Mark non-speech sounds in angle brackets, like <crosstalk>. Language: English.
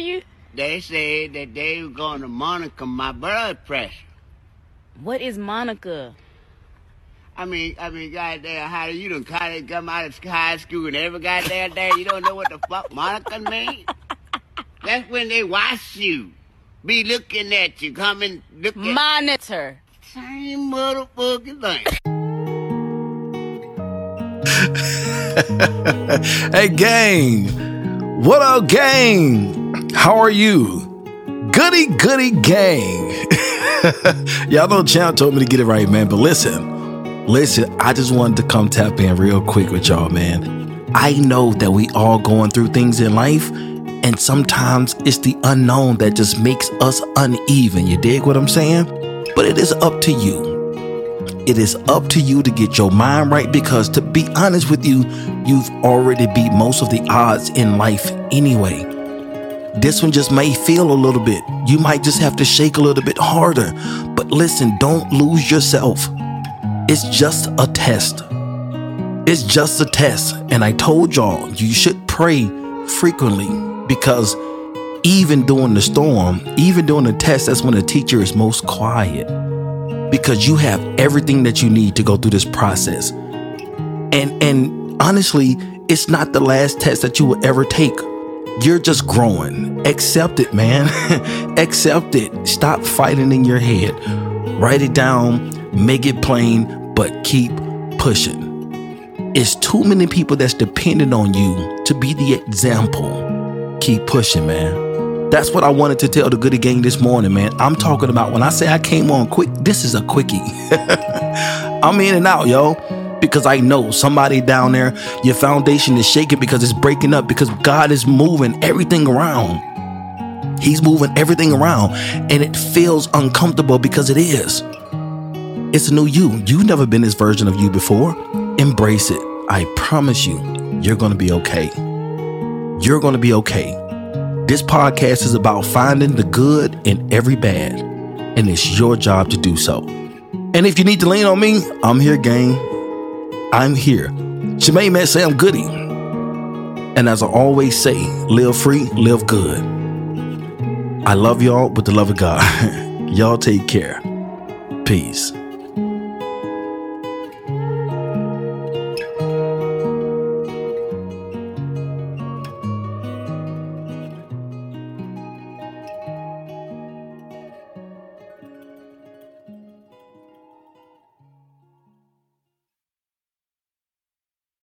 you? They said that they were going to monitor my blood pressure. What is Monica? I mean, I mean, goddamn, how do you done college come out of high school and every goddamn day you don't know what the fuck Monica means? <laughs> That's when they watch you, be looking at you, coming looking. Monitor. Same motherfucking thing. <laughs> hey, gang. What up, gang? How are you? Goodie, goody, gang. <laughs> Y'all know Champ told me to get it right, man. But listen, listen, I just wanted to come tap in real quick with y'all, man. I know that we all going through things in life, and sometimes it's the unknown that just makes us uneven. You dig what I'm saying? But it is up to you. It is up to you to get your mind right because, to be honest with you, you've already beat most of the odds in life anyway. This one just may feel a little bit. You might just have to shake a little bit harder. But listen, don't lose yourself. It's just a test. It's just a test. And I told y'all, you should pray frequently because even during the storm, even during the test, that's when the teacher is most quiet because you have everything that you need to go through this process. And and honestly, it's not the last test that you will ever take. You're just growing. Accept it, man. <laughs> Accept it. Stop fighting in your head. Write it down, make it plain, but keep pushing. It's too many people that's dependent on you to be the example. Keep pushing, man. That's what I wanted to tell the Goodie Gang this morning, man. I'm talking about when I say I came on quick, this is a quickie. <laughs> I'm in and out, yo. Because I know somebody down there, your foundation is shaking because it's breaking up because God is moving everything around. He's moving everything around and it feels uncomfortable because it is. It's a new you. You've never been this version of you before. Embrace it. I promise you, you're going to be okay. You're going to be okay. This podcast is about finding the good in every bad, and it's your job to do so. And if you need to lean on me, I'm here, gang. I'm here. Say I'm goody. And as I always say, live free, live good. I love y'all with the love of God. <laughs> y'all take care. Peace.